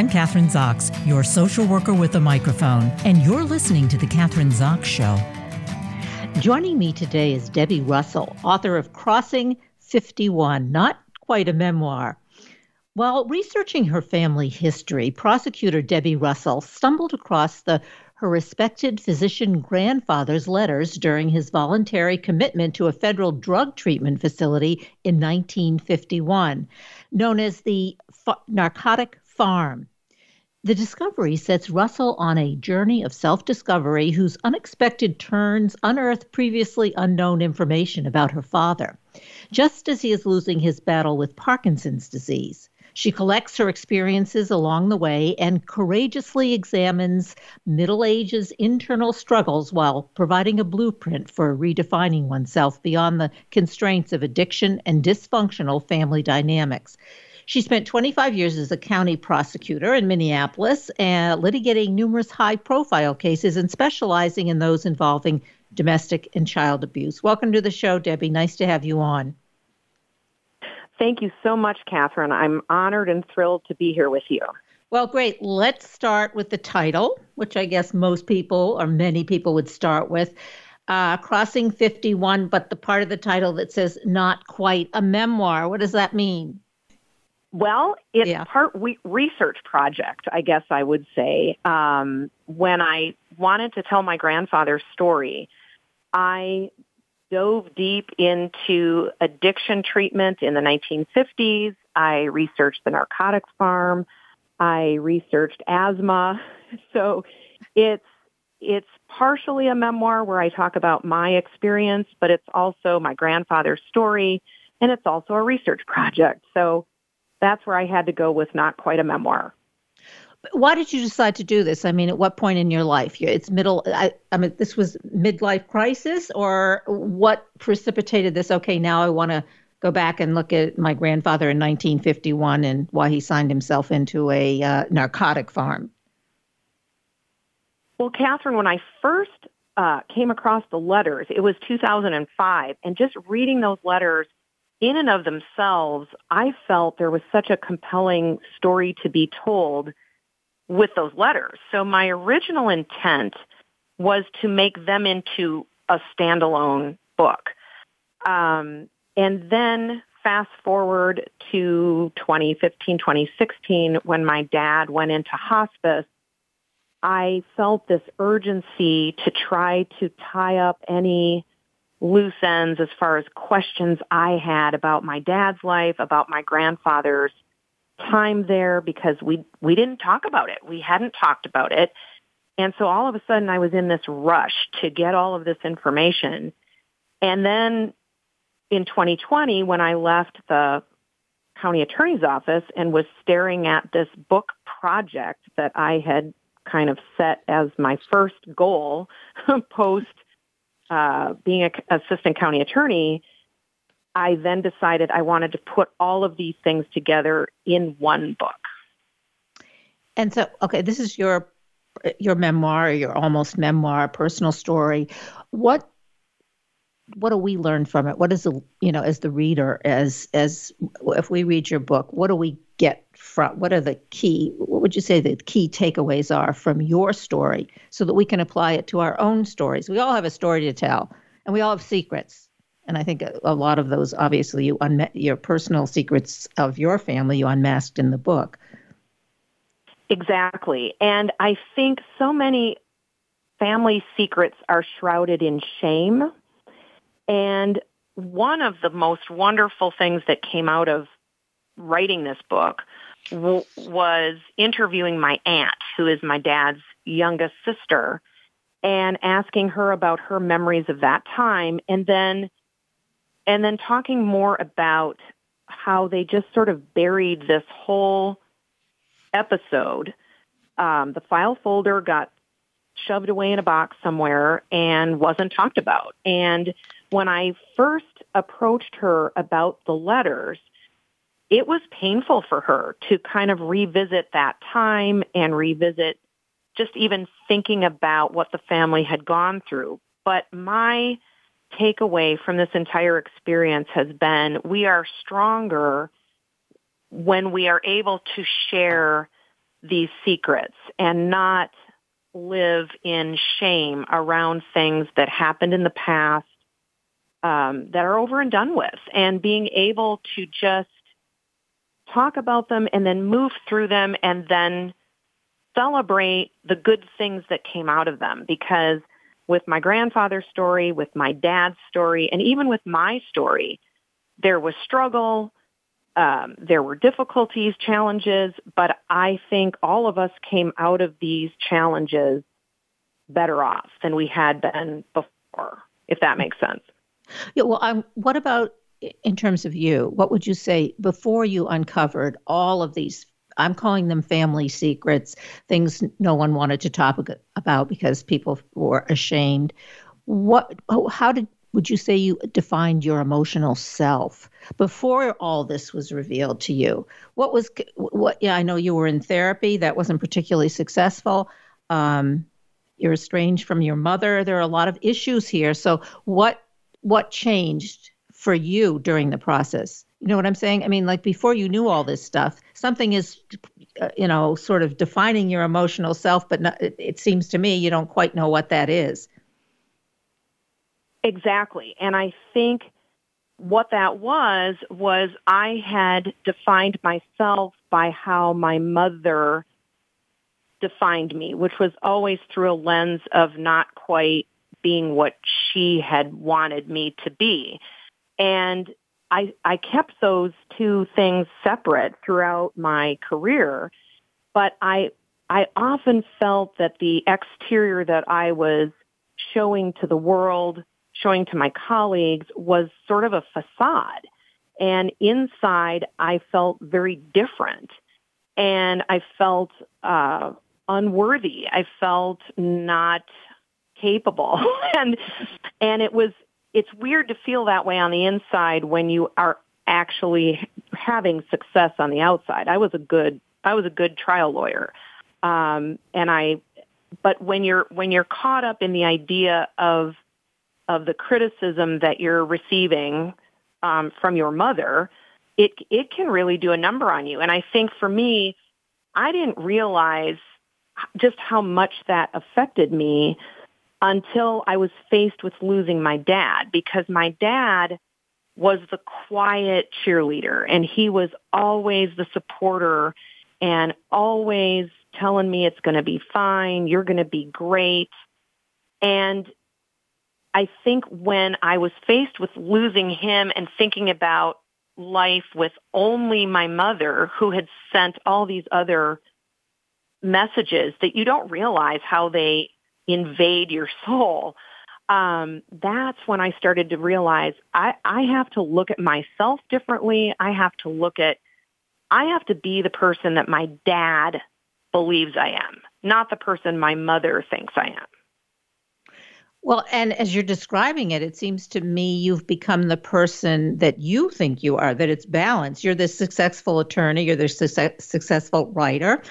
I'm Kathryn Zox, your social worker with a microphone, and you're listening to The Kathryn Zox Show. Joining me today is Debbie Russell, author of Crossing 51, not quite a memoir. While researching her family history, prosecutor Debbie Russell stumbled across the her respected physician grandfather's letters during his voluntary commitment to a federal drug treatment facility in 1951, known as the Narcotic Farm. The discovery sets Russell on a journey of self discovery whose unexpected turns unearth previously unknown information about her father, just as he is losing his battle with Parkinson's disease. She collects her experiences along the way and courageously examines Middle Age's internal struggles while providing a blueprint for redefining oneself beyond the constraints of addiction and dysfunctional family dynamics. She spent 25 years as a county prosecutor in Minneapolis, uh, litigating numerous high profile cases and specializing in those involving domestic and child abuse. Welcome to the show, Debbie. Nice to have you on. Thank you so much, Kathryn. I'm honored and thrilled to be here with you. Well, great. Let's start with the title, which I guess most people or many people would start with. Uh, Crossing 51, but the part of the title that says not quite a memoir. What does that mean? Well, it's yeah. part we, research project, I guess I would say. Um, when I wanted to tell my grandfather's story, I dove deep into addiction treatment in the 1950s. I researched the narcotics farm. I researched asthma. So it's it's partially a memoir where I talk about my experience, but it's also my grandfather's story and it's also a research project. So that's where I had to go with not quite a memoir. Why did you decide to do this? I mean, at what point in your life? It's middle. I, I mean, this was midlife crisis, or what precipitated this? Okay, now I want to go back and look at my grandfather in 1951 and why he signed himself into a uh, narcotic farm. Well, Kathryn, when I first uh, came across the letters, it was 2005, and just reading those letters in and of themselves, I felt there was such a compelling story to be told with those letters. So my original intent was to make them into a standalone book. Um, and then fast forward to 2015, 2016, when my dad went into hospice, I felt this urgency to try to tie up any loose ends as far as questions I had about my dad's life, about my grandfather's time there because we we didn't talk about it. We hadn't talked about it. And so all of a sudden I was in this rush to get all of this information. And then in 2020 when I left the county attorney's office and was staring at this book project that I had kind of set as my first goal post uh, being an assistant county attorney, I then decided I wanted to put all of these things together in one book. And so, okay, this is your your memoir, your almost memoir, personal story. What what do we learn from it? What is the you know as the reader as as if we read your book, what do we get from? What are the key? What would you say the key takeaways are from your story, so that we can apply it to our own stories? We all have a story to tell, and we all have secrets and I think a, lot of those, obviously, you unmet your personal secrets of your family, you unmasked in the book. Exactly. And I think so many family secrets are shrouded in shame. And one of the most wonderful things that came out of writing this book w- was interviewing my aunt, who is my dad's youngest sister, and asking her about her memories of that time. And then and then talking more about how they just sort of buried this whole episode. Um, the file folder got shoved away in a box somewhere and wasn't talked about. And when I first approached her about the letters, it was painful for her to kind of revisit that time and revisit just even thinking about what the family had gone through. But my takeaway from this entire experience has been we are stronger when we are able to share these secrets and not live in shame around things that happened in the past um, that are over and done with and being able to just talk about them and then move through them and then celebrate the good things that came out of them because with my grandfather's story, with my dad's story, and even with my story, there was struggle, um, there were difficulties, challenges, but I think all of us came out of these challenges better off than we had been before, if that makes sense. Yeah, well, I'm, what about in terms of you? What would you say before you uncovered all of these? I'm calling them family secrets, things no one wanted to talk about because people were ashamed. What? How did would you say you defined your emotional self before all this was revealed to you? What was what? Yeah, I know you were in therapy. That wasn't particularly successful. Um, you're estranged from your mother. There are a lot of issues here. So, what what changed for you during the process? You know what I'm saying? I mean, like before you knew all this stuff, something is, uh, you know, sort of defining your emotional self, but not, it, it seems to me you don't quite know what that is. Exactly. And I think what that was, was I had defined myself by how my mother defined me, which was always through a lens of not quite being what she had wanted me to be. And I, I kept those two things separate throughout my career, but I, I often felt that the exterior that I was showing to the world showing to my colleagues was sort of a facade. And inside, I felt very different. And I felt uh, unworthy. I felt not capable. and and it was it's weird to feel that way on the inside when you are actually having success on the outside. I was a good I was a good trial lawyer. Um, and I but when you're when you're caught up in the idea of of the criticism that you're receiving um, from your mother, it it can really do a number on you. And I think for me, I didn't realize just how much that affected me until I was faced with losing my dad because my dad was the quiet cheerleader and he was always the supporter and always telling me it's going to be fine, you're going to be great. And I think when I was faced with losing him and thinking about life with only my mother who had sent all these other messages that you don't realize how they invade your soul. Um, that's when I started to realize I, I have to look at myself differently. I have to look at, I have to be the person that my dad believes I am, not the person my mother thinks I am. Well, and as you're describing it, it seems to me you've become the person that you think you are, that it's balanced. You're the successful attorney, you're the success, successful writer,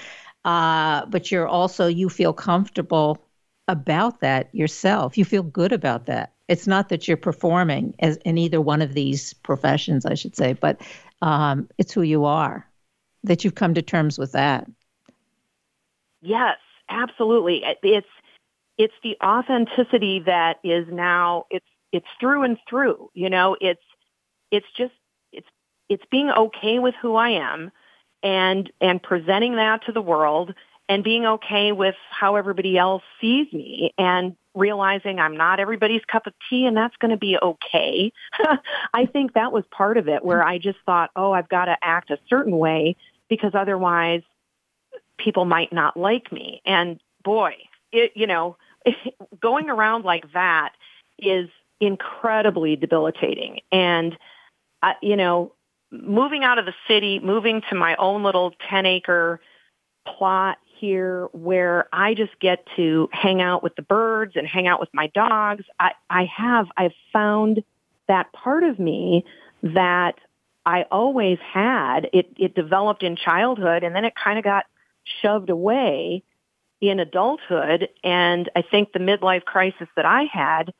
uh, but you're also, you feel comfortable about that yourself. You feel good about that. It's not that you're performing as in either one of these professions, I should say, but um, it's who you are, that you've come to terms with that. Yes, absolutely. It's it's the authenticity that is now it's it's through and through you know it's it's just it's it's being okay with who i am and and presenting that to the world and being okay with how everybody else sees me and realizing i'm not everybody's cup of tea and that's going to be okay i think that was part of it where i just thought oh i've got to act a certain way because otherwise people might not like me and boy it you know going around like that is incredibly debilitating. And, uh, you know, moving out of the city, moving to my own little 10 acre plot here where I just get to hang out with the birds and hang out with my dogs. I, I have, I've found that part of me that I always had. It, it developed in childhood and then it kind of got shoved away in adulthood. And I think the midlife crisis that I had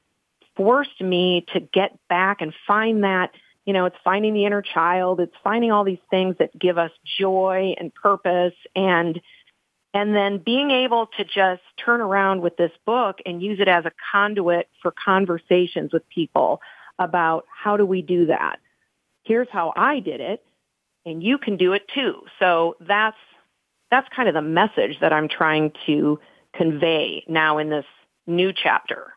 forced me to get back and find that, you know, it's finding the inner child. It's finding all these things that give us joy and purpose. And And then being able to just turn around with this book and use it as a conduit for conversations with people about how do we do that? Here's how I did it and you can do it too. So that's that's kind of the message that I'm trying to convey now in this new chapter.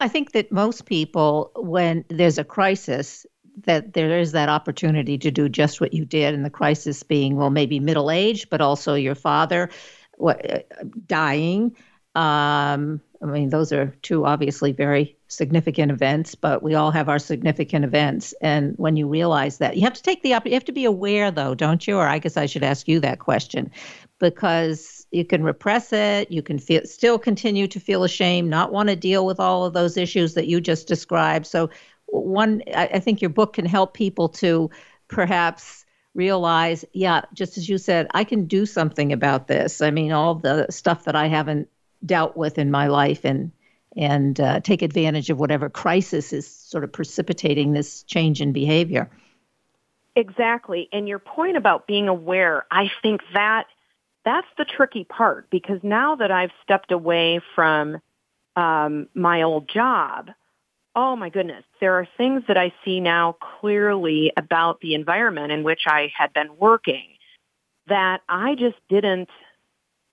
I think that most people, when there's a crisis, that there is that opportunity to do just what you did, and the crisis being, well, maybe middle age, but also your father what, uh, dying. Um, I mean, those are two obviously very significant events, but we all have our significant events. And when you realize that, you have to take the you have to be aware, though, don't you? Or I guess I should ask you that question, because you can repress it, you can feel still continue to feel ashamed, not want to deal with all of those issues that you just described. So, one, I, think your book can help people to perhaps realize, yeah, just as you said, I can do something about this. I mean, all the stuff that I haven't dealt with in my life and and uh, take advantage of whatever crisis is sort of precipitating this change in behavior. Exactly. And your point about being aware, I think that that's the tricky part because now that I've stepped away from um, my old job, oh my goodness, there are things that I see now clearly about the environment in which I had been working that I just didn't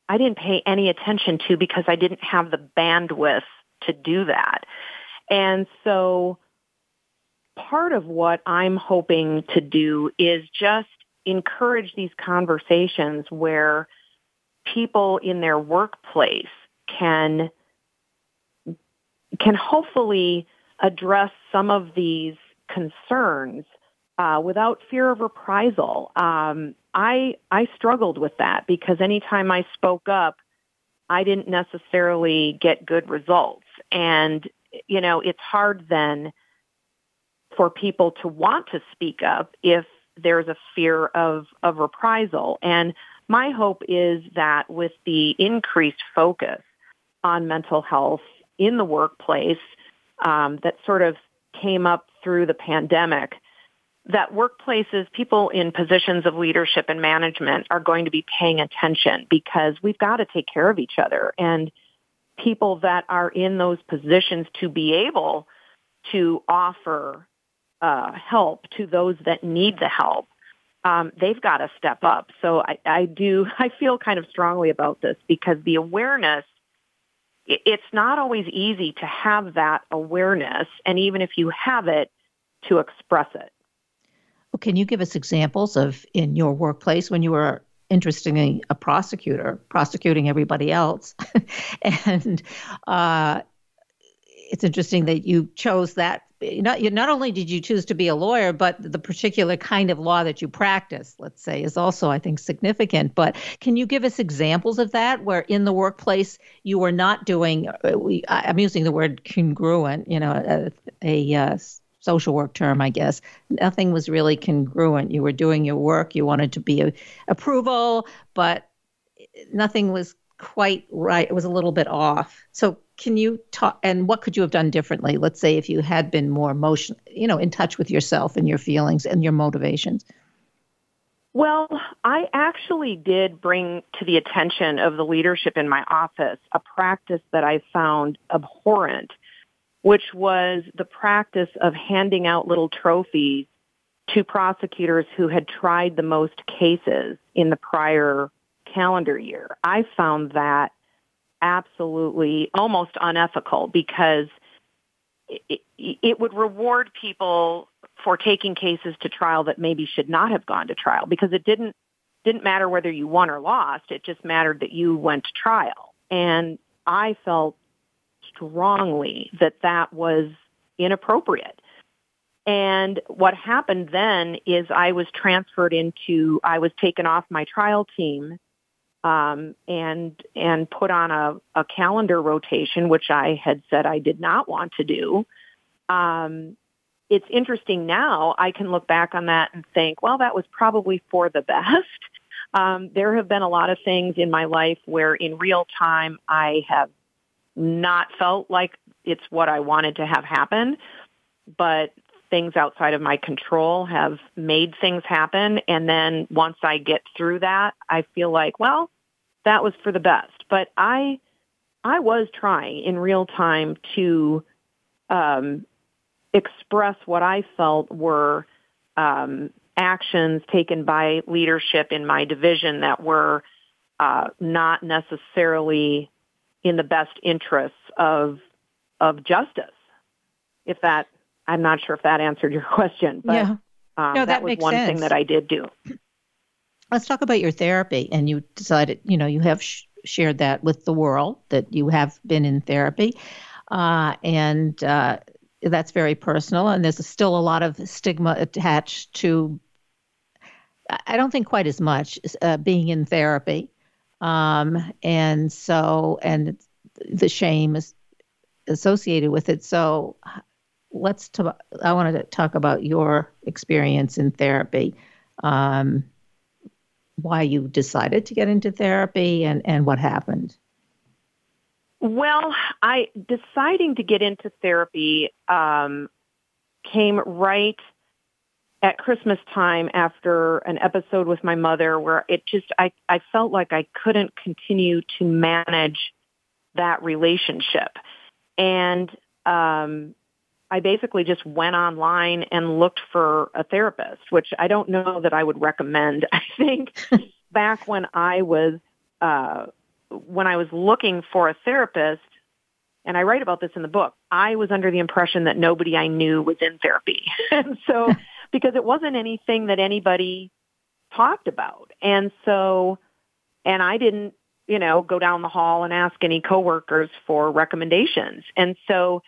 I didn't pay any attention to because I didn't have the bandwidth to do that. And so part of what I'm hoping to do is just encourage these conversations where people in their workplace can can hopefully address some of these concerns uh, without fear of reprisal. Um, I I struggled with that because anytime I spoke up, I didn't necessarily get good results. And, you know, it's hard then for people to want to speak up if there's a fear of, of reprisal. And my hope is that with the increased focus on mental health in the workplace um, that sort of came up through the pandemic, that workplaces, people in positions of leadership and management are going to be paying attention because we've got to take care of each other. And people that are in those positions to be able to offer uh, help to those that need the help, um, they've got to step up. So I, I do, I feel kind of strongly about this because the awareness it's not always easy to have that awareness and even if you have it to express it. Well, can you give us examples of in your workplace when you were interestingly a prosecutor prosecuting everybody else? And uh, it's interesting that you chose that not you not only did you choose to be a lawyer but the particular kind of law that you practice let's say is also i think significant but can you give us examples of that where in the workplace you were not doing uh, i'm using the word congruent you know a, a, a social work term, I guess. Nothing was really congruent. You were doing your work, you wanted to be a, approval, but nothing was quite right. It was a little bit off. So, can you talk? And what could you have done differently? Let's say if you had been more emotional, you know, in touch with yourself and your feelings and your motivations. Well, I actually did bring to the attention of the leadership in my office a practice that I found abhorrent which was the practice of handing out little trophies to prosecutors who had tried the most cases in the prior calendar year. I found that absolutely almost unethical because it, it, would reward people for taking cases to trial that maybe should not have gone to trial because it didn't didn't matter whether you won or lost. It just mattered that you went to trial. And I felt strongly that that was inappropriate. And what happened then is I was transferred into, I was taken off my trial team um, and and put on a, a calendar rotation, which I had said I did not want to do. Um, it's interesting now. I can look back on that and think, well, that was probably for the best. Um, there have been a lot of things in my life where, in real time, I have not felt like it's what I wanted to have happen, but things outside of my control have made things happen. And then once I get through that, I feel like, well, that was for the best. But I, I was trying in real time to um, express what I felt were um, actions taken by leadership in my division that were uh, not necessarily in the best interests of of justice. If that, I'm not sure if that answered your question, but yeah. um, no, that, that was one sense. thing that I did do. Let's talk about your therapy. And you decided, you know, you have sh- shared that with the world that you have been in therapy, uh, and uh, that's very personal. And there's still a lot of stigma attached to. I don't think quite as much uh, being in therapy, um, and so and the shame is associated with it. So let's talk. I wanted to talk about your experience in therapy. Um, why you decided to get into therapy and, and what happened? Well, I deciding to get into therapy um, came right at Christmas time after an episode with my mother where it just I, I felt like I couldn't continue to manage that relationship. And um, I basically just went online and looked for a therapist, which I don't know that I would recommend. I think back when I was uh, when I was looking for a therapist, and I write about this in the book, I was under the impression that nobody I knew was in therapy, and so because it wasn't anything that anybody talked about, and so and I didn't you know go down the hall and ask any coworkers for recommendations, and so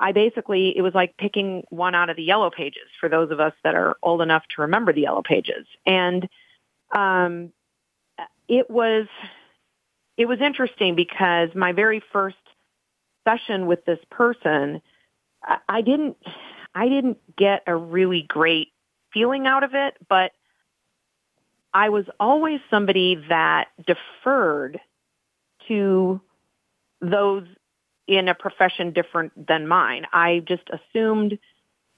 I basically, it was like picking one out of the yellow pages for those of us that are old enough to remember the yellow pages. And, um, it was, it was interesting because my very first session with this person, I didn't, I didn't get a really great feeling out of it, but I was always somebody that deferred to those in a profession different than mine. I just assumed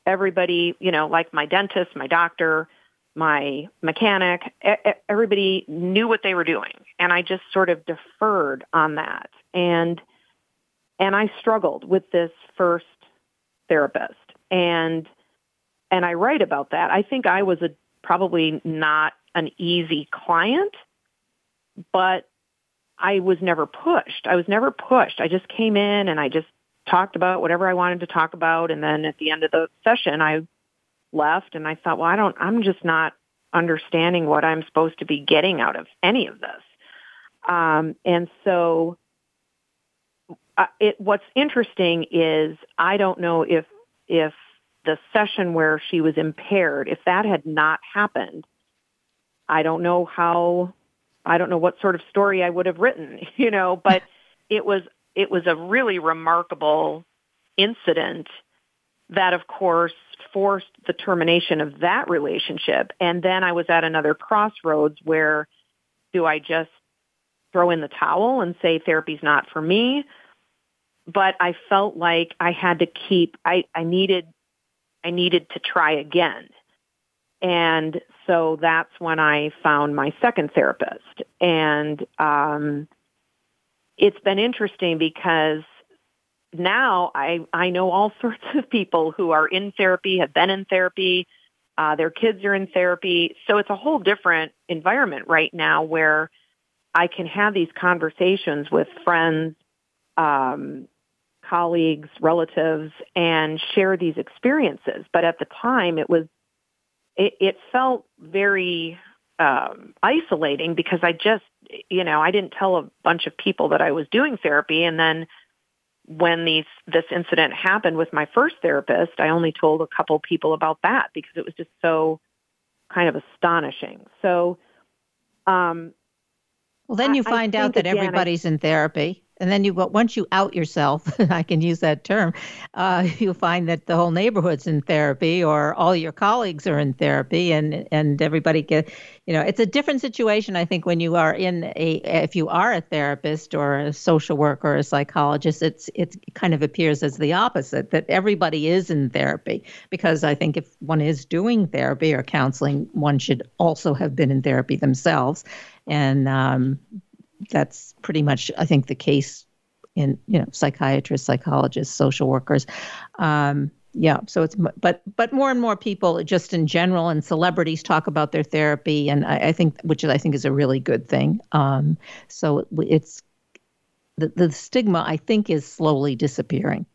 everybody, you know, like my dentist, my doctor, my mechanic, everybody knew what they were doing. And I just sort of deferred on that. And, and I struggled with this first therapist. And, and I write about that. I think I was a, probably not an easy client, but I was never pushed. I was never pushed. I just came in and I just talked about whatever I wanted to talk about. And then at the end of the session, I left and I thought, well, I don't, I'm just not understanding what I'm supposed to be getting out of any of this. Um, and so uh, it, what's interesting is I don't know if, if the session where she was impaired, if that had not happened, I don't know how I don't know what sort of story I would have written, you know, but it was it was a really remarkable incident that of course forced the termination of that relationship. And then I was at another crossroads where do I just throw in the towel and say therapy's not for me? But I felt like I had to keep I, I needed I needed to try again. And so that's when I found my second therapist. And um, it's been interesting because now I, I know all sorts of people who are in therapy, have been in therapy, uh, their kids are in therapy. So it's a whole different environment right now where I can have these conversations with friends, um, colleagues, relatives, and share these experiences. But at the time, it was it, it felt very um, isolating because I just, you know, I didn't tell a bunch of people that I was doing therapy, and then when these this incident happened with my first therapist, I only told a couple people about that because it was just so kind of astonishing. So, um, well, then you find out that again, everybody's I, in therapy and then you once you out yourself i can use that term uh, you find that the whole neighborhood's in therapy or all your colleagues are in therapy and and everybody get you know it's a different situation i think when you are in a if you are a therapist or a social worker or a psychologist it's it kind of appears as the opposite that everybody is in therapy. Because i think if one is doing therapy or counseling one should also have been in therapy themselves. And um, that's pretty much, I think, the case in you know psychiatrists, psychologists, social workers. Um, yeah, so it's but but more and more people just in general and celebrities talk about their therapy, and I, I think which I think is a really good thing. Um, so it's the the stigma I think is slowly disappearing.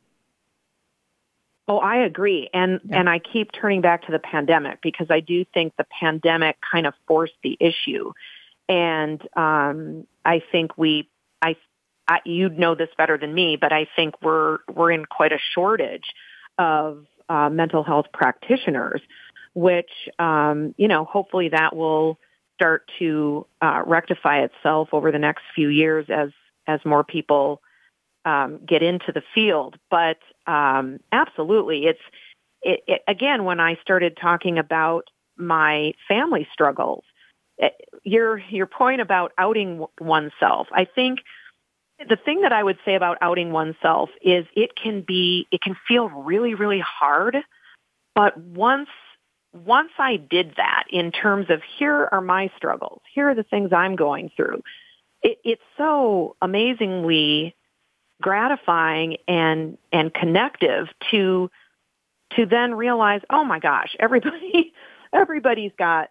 Oh, I agree. And yeah. and I keep turning back to the pandemic because I do think the pandemic kind of forced the issue. And um, I think we I, I you'd know this better than me, but I think we're we're in quite a shortage of uh, mental health practitioners, which um, you know, hopefully that will start to uh, rectify itself over the next few years as as more people um, get into the field. But um, absolutely, it's it, it, again when I started talking about my family struggles. Eh, your your point about outing oneself, I think the thing that I would say about outing oneself is it can be it can feel really really hard, but once once I did that in terms of here are my struggles, here are the things I'm going through, it, it's so amazingly gratifying and and connective to to then realize, oh my gosh, everybody everybody's got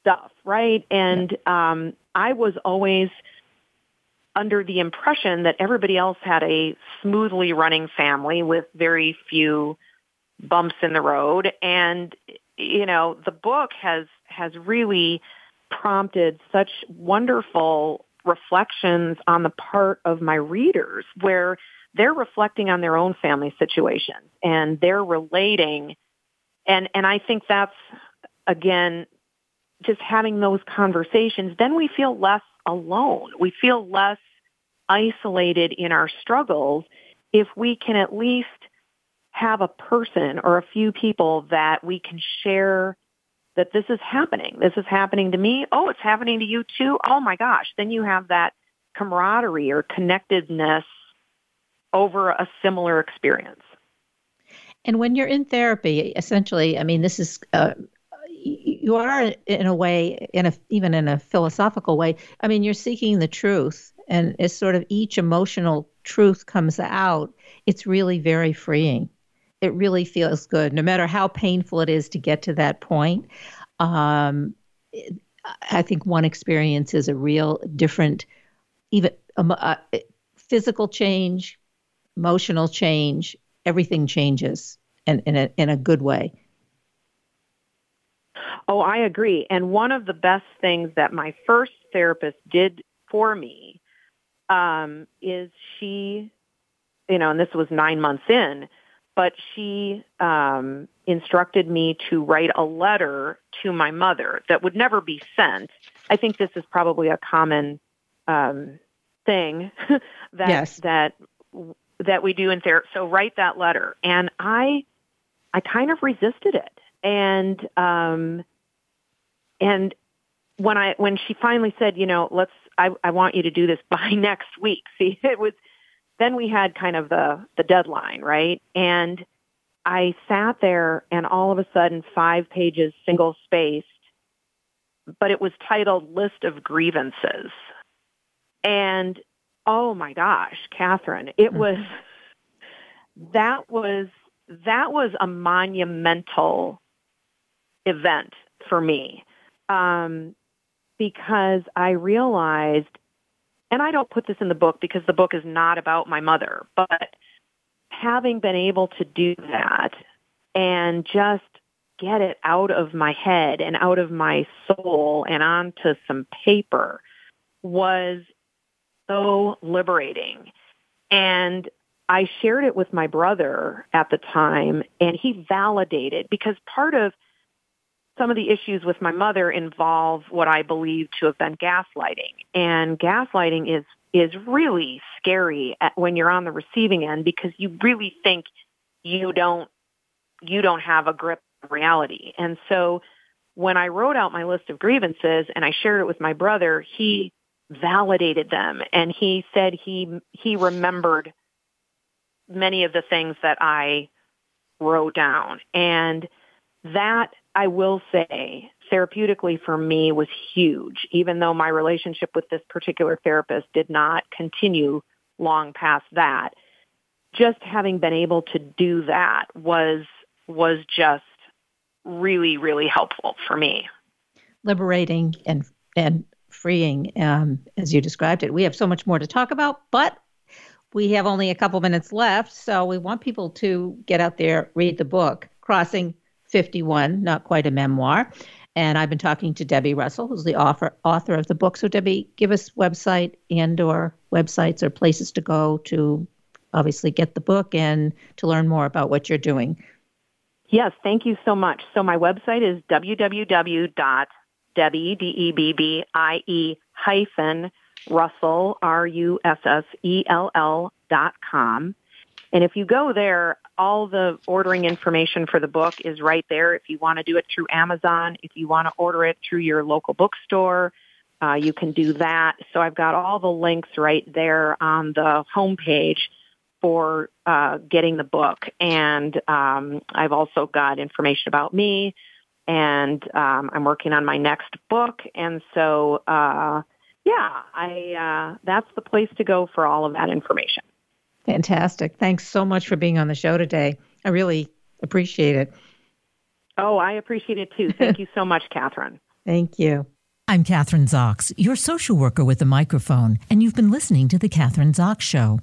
stuff, right? And um, I was always under the impression that everybody else had a smoothly running family with very few bumps in the road. And you know the book has has really prompted such wonderful reflections on the part of my readers where they're reflecting on their own family situations and they're relating. And and I think that's again just having those conversations then we feel less alone we feel less isolated in our struggles if we can at least have a person or a few people that we can share that this is happening. This is happening to me. Oh, it's happening to you too. Oh my gosh. Then you have that camaraderie or connectedness over a similar experience. And when you're in therapy, essentially, I mean, this is, uh, you are in a way, in a, even in a philosophical way, I mean, you're seeking the truth. And as sort of each emotional truth comes out, it's really very freeing it really feels good, no matter how painful it is to get to that point. Um, I think one experience is a real different, even um, uh, physical change, emotional change, everything changes in, in, a, in a good way. Oh, I agree. And one of the best things that my first therapist did for me um, is she, you know, and this was nine months in, but she um, instructed me to write a letter to my mother that would never be sent. I think this is probably a common um, thing that yes. that that we do in therapy. So write that letter, and I I kind of resisted it, and um, and when I when she finally said, you know, let's I, I want you to do this by next week. See, it was then we had kind of the, the deadline, right? And I sat there and all of a sudden five pages single spaced, but it was titled List of Grievances. And oh my gosh, Kathryn, it mm-hmm. was, that was, that was a monumental event for me. Um, because I realized and I don't put this in the book because the book is not about my mother, but having been able to do that and just get it out of my head and out of my soul and onto some paper was so liberating. And I shared it with my brother at the time and he validated because part of some of the issues with my mother involve what I believe to have been gaslighting. And gaslighting is is really scary at, when you're on the receiving end because you really think you don't you don't have a grip on reality. And so when I wrote out my list of grievances and I shared it with my brother, he validated them and he said he he remembered many of the things that I wrote down and that I will say therapeutically for me was huge, even though my relationship with this particular therapist did not continue long past that. Just having been able to do that was was just really, really helpful for me. Liberating and and freeing, um, as you described it. We have so much more to talk about, but we have only a couple minutes left, so we want people to get out there, read the book, Crossing 51, not quite a memoir. And I've been talking to Debbie Russell, who's the author author of the book. So Debbie, give us website and or websites or places to go to obviously get the book and to learn more about what you're doing. Yes, thank you so much. So my website is www.debbie, D-E-B-B-I-E hyphen Russell, R-U-S-S-E-L-L dot com. And if you go there, all the ordering information for the book is right there. If you want to do it through Amazon, if you want to order it through your local bookstore, uh, you can do that. So I've got all the links right there on the homepage for uh, getting the book. And um, I've also got information about me, and um, I'm working on my next book. And so, uh, yeah, I uh, that's the place to go for all of that information. Fantastic. Thanks so much for being on the show today. I really appreciate it. Oh, I appreciate it too. Thank you so much, Kathryn. Thank you. I'm Kathryn Zox, your social worker with a microphone, and you've been listening to The Kathryn Zox Show.